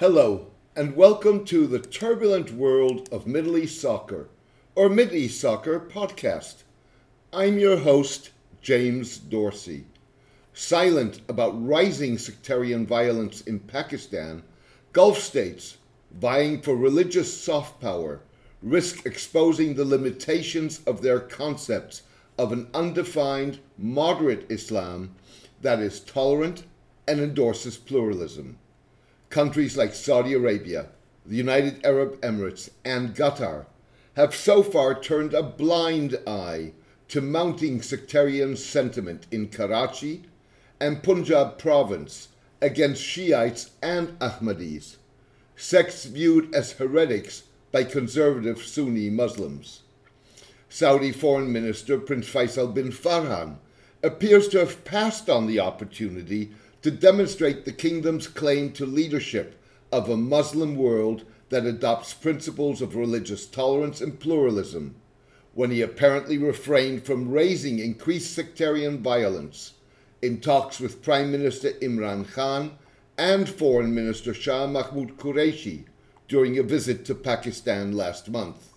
Hello, and welcome to the turbulent world of Middle East soccer, or Mid East Soccer podcast. I'm your host, James Dorsey. Silent about rising sectarian violence in Pakistan, Gulf states vying for religious soft power risk exposing the limitations of their concepts of an undefined, moderate Islam that is tolerant and endorses pluralism countries like Saudi Arabia, the United Arab Emirates, and Qatar have so far turned a blind eye to mounting sectarian sentiment in Karachi and Punjab province against Shiites and Ahmadis, sects viewed as heretics by conservative Sunni Muslims. Saudi Foreign Minister Prince Faisal bin Farhan appears to have passed on the opportunity to demonstrate the kingdom's claim to leadership of a Muslim world that adopts principles of religious tolerance and pluralism, when he apparently refrained from raising increased sectarian violence in talks with Prime Minister Imran Khan and Foreign Minister Shah Mahmood Qureshi during a visit to Pakistan last month.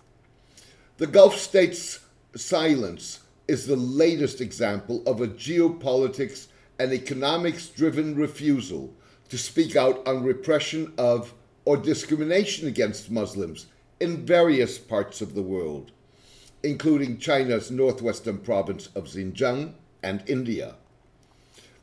The Gulf states' silence is the latest example of a geopolitics an economics driven refusal to speak out on repression of or discrimination against Muslims in various parts of the world, including China's northwestern province of Xinjiang and India.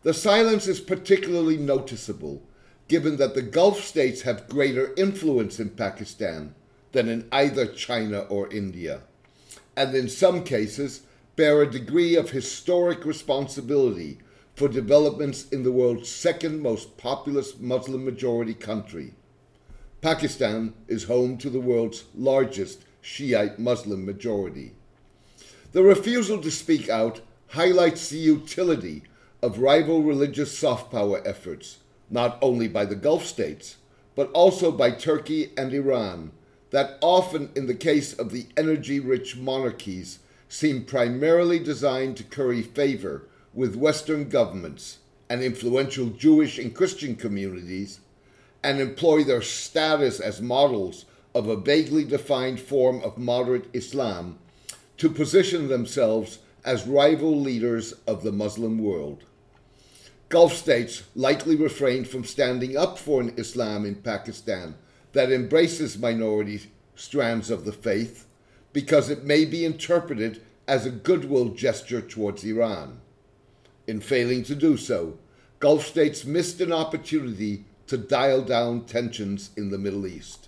The silence is particularly noticeable given that the Gulf states have greater influence in Pakistan than in either China or India, and in some cases bear a degree of historic responsibility for developments in the world's second most populous Muslim majority country. Pakistan is home to the world's largest Shiite Muslim majority. The refusal to speak out highlights the utility of rival religious soft power efforts, not only by the Gulf states, but also by Turkey and Iran, that often, in the case of the energy rich monarchies, seem primarily designed to curry favor with Western governments and influential Jewish and Christian communities and employ their status as models of a vaguely defined form of moderate Islam to position themselves as rival leaders of the Muslim world. Gulf states likely refrained from standing up for an Islam in Pakistan that embraces minority strands of the faith because it may be interpreted as a goodwill gesture towards Iran. In failing to do so, Gulf states missed an opportunity to dial down tensions in the Middle East.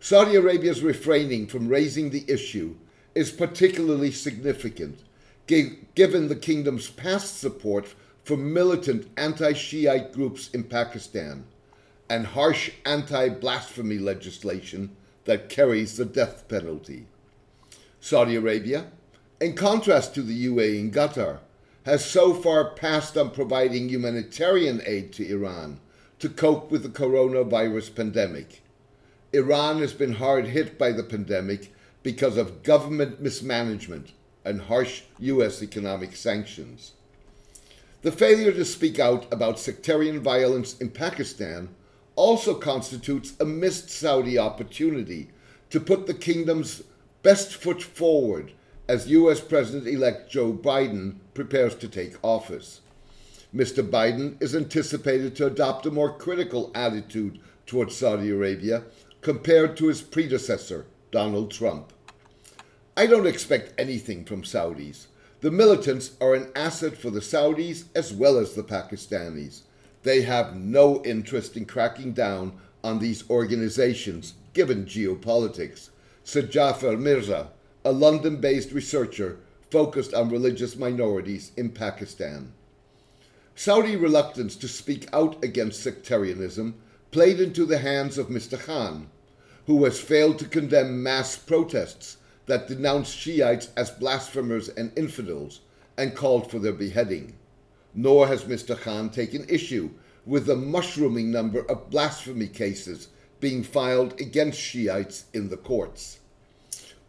Saudi Arabia's refraining from raising the issue is particularly significant given the kingdom's past support for militant anti Shiite groups in Pakistan and harsh anti blasphemy legislation that carries the death penalty. Saudi Arabia, in contrast to the UAE and Qatar, has so far passed on providing humanitarian aid to Iran to cope with the coronavirus pandemic. Iran has been hard hit by the pandemic because of government mismanagement and harsh U.S. economic sanctions. The failure to speak out about sectarian violence in Pakistan also constitutes a missed Saudi opportunity to put the kingdom's best foot forward as U.S. President elect Joe Biden prepares to take office. Mr. Biden is anticipated to adopt a more critical attitude towards Saudi Arabia compared to his predecessor, Donald Trump. I don't expect anything from Saudis. The militants are an asset for the Saudis as well as the Pakistanis. They have no interest in cracking down on these organizations, given geopolitics, said Jafar Mirza, a London based researcher focused on religious minorities in Pakistan. Saudi reluctance to speak out against sectarianism played into the hands of Mr. Khan, who has failed to condemn mass protests that denounced Shiites as blasphemers and infidels and called for their beheading. Nor has Mr. Khan taken issue with the mushrooming number of blasphemy cases being filed against Shiites in the courts.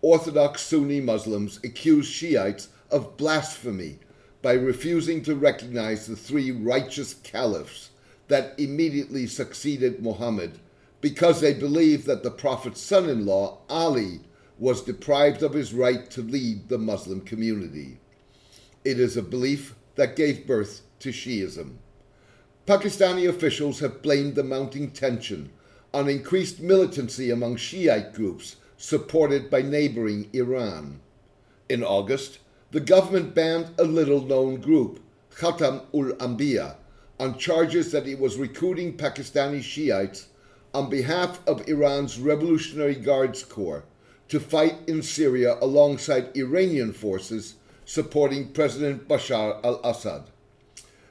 Orthodox Sunni Muslims accuse Shiites of blasphemy by refusing to recognize the three righteous caliphs that immediately succeeded Muhammad because they believe that the Prophet's son in law, Ali, was deprived of his right to lead the Muslim community. It is a belief that gave birth to Shiism. Pakistani officials have blamed the mounting tension on increased militancy among Shiite groups supported by neighboring Iran. In August, the government banned a little known group, Khatam ul Anbiya, on charges that it was recruiting Pakistani Shiites on behalf of Iran's Revolutionary Guards Corps to fight in Syria alongside Iranian forces supporting President Bashar al Assad.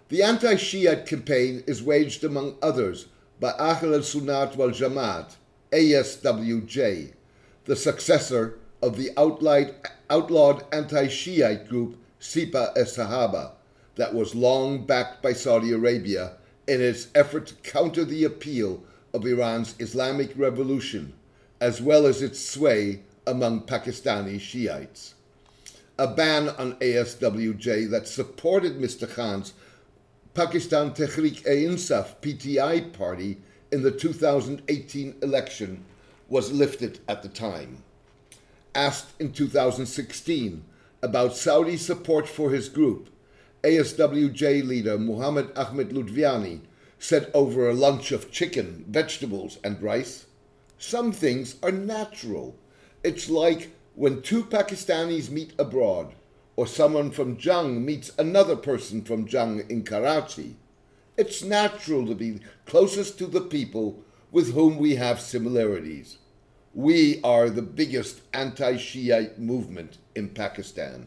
The anti Shiite campaign is waged, among others, by Ahl al Sunnat wal Jamaat, ASWJ, the successor of the outlawed, anti Shiite group Sipa es Sahaba, that was long backed by Saudi Arabia in its effort to counter the appeal of Iran's Islamic Revolution, as well as its sway among Pakistani Shiites. A ban on ASWJ that supported Mr. Khan's Pakistan Tehreek-e-Insaf PTI party in the 2018 election was lifted at the time. Asked in 2016 about Saudi support for his group, ASWJ leader Muhammad Ahmed Ludhianvi said over a lunch of chicken, vegetables, and rice, Some things are natural. It's like when two Pakistanis meet abroad, or someone from Jhang meets another person from Jhang in Karachi. It's natural to be closest to the people with whom we have similarities. We are the biggest anti Shiite movement in Pakistan.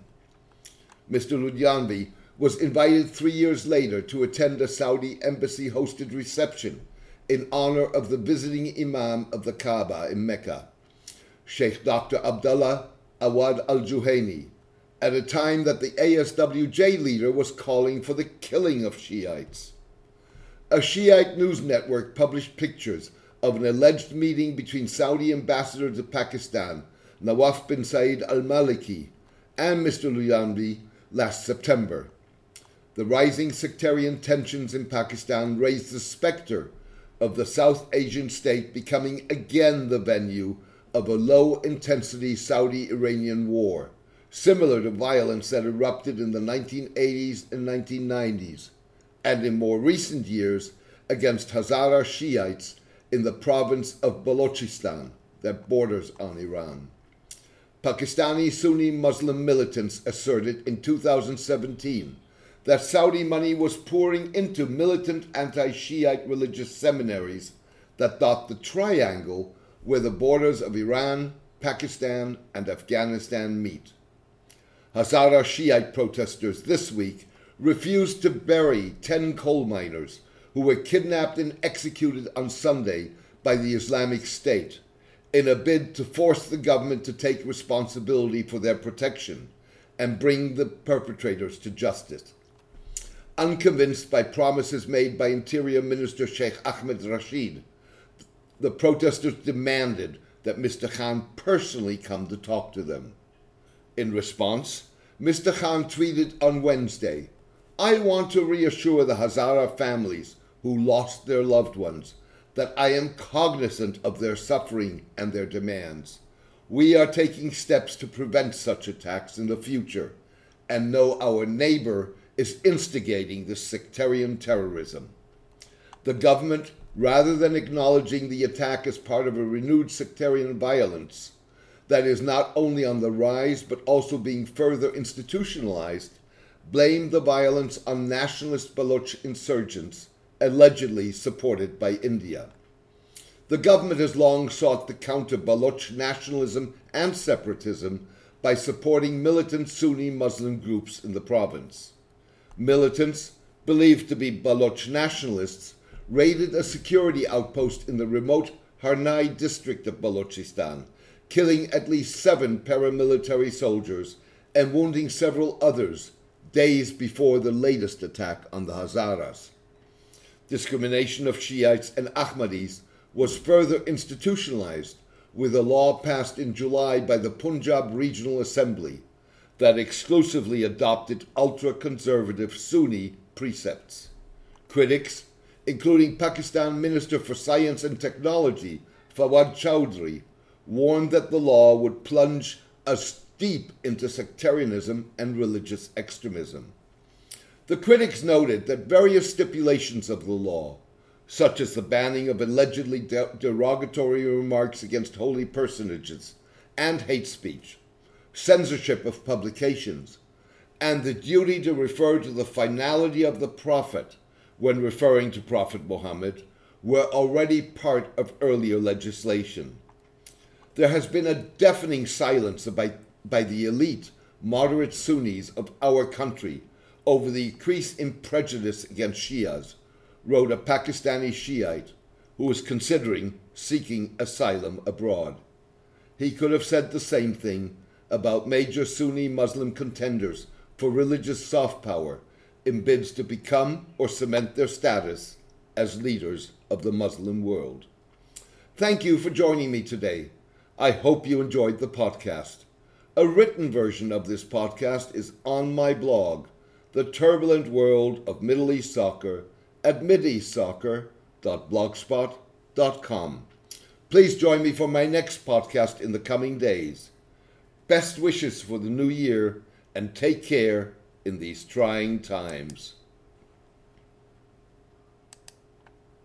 Mr. Ludhianvi was invited three years later to attend a Saudi embassy hosted reception in honor of the visiting Imam of the Kaaba in Mecca. Sheikh Dr. Abdullah Awad al Juhani, at a time that the ASWJ leader was calling for the killing of Shiites. A Shiite news network published pictures of an alleged meeting between Saudi ambassador to Pakistan, Nawaf bin Said al Maliki, and Mr. Ludhianvi last September. The rising sectarian tensions in Pakistan raised the specter of the South Asian state becoming again the venue of a low intensity Saudi Iranian war, similar to violence that erupted in the 1980s and 1990s, and in more recent years against Hazara Shiites in the province of Balochistan that borders on Iran. Pakistani Sunni Muslim militants asserted in 2017 that Saudi money was pouring into militant anti Shiite religious seminaries that dot the triangle where the borders of Iran, Pakistan, and Afghanistan meet. Hazara Shiite protesters this week refused to bury 10 coal miners who were kidnapped and executed on Sunday by the Islamic State in a bid to force the government to take responsibility for their protection and bring the perpetrators to justice. Unconvinced by promises made by Interior Minister Sheikh Ahmed Rashid, the protesters demanded that Mr. Khan personally come to talk to them. In response, Mr. Khan tweeted on Wednesday I want to reassure the Hazara families who lost their loved ones that I am cognizant of their suffering and their demands. We are taking steps to prevent such attacks in the future and know our neighbor is instigating this sectarian terrorism. The government, rather than acknowledging the attack as part of a renewed sectarian violence that is not only on the rise but also being further institutionalized, blamed the violence on nationalist Baloch insurgents allegedly supported by India. The government has long sought to counter Baloch nationalism and separatism by supporting militant Sunni Muslim groups in the province militants, believed to be Baloch nationalists, raided a security outpost in the remote Harnai district of Balochistan, killing at least seven paramilitary soldiers and wounding several others days before the latest attack on the Hazaras. Discrimination of Shiites and Ahmadis was further institutionalized with a law passed in July by the Punjab Regional Assembly that exclusively adopted ultra conservative Sunni precepts. Critics, including Pakistan Minister for Science and Technology Fawad Chaudhry, warned that the law would plunge us deep into sectarianism and religious extremism. The critics noted that various stipulations of the law, such as the banning of allegedly de- derogatory remarks against holy personages and hate speech, censorship of publications, and the duty to refer to the finality of the Prophet when referring to Prophet Muhammad were already part of earlier legislation. There has been a deafening silence by, by the elite, moderate Sunnis of our country over the increase in prejudice against Shias, wrote a Pakistani Shiite who was considering seeking asylum abroad. He could have said the same thing about major Sunni Muslim contenders for religious soft power in bids to become or cement their status as leaders of the Muslim world. Thank you for joining me today. I hope you enjoyed the podcast. A written version of this podcast is on my blog, The Turbulent World of Middle East Soccer, at mideastsoccer.blogspot.com. Please join me for my next podcast in the coming days. Best wishes for the new year and take care in these trying times.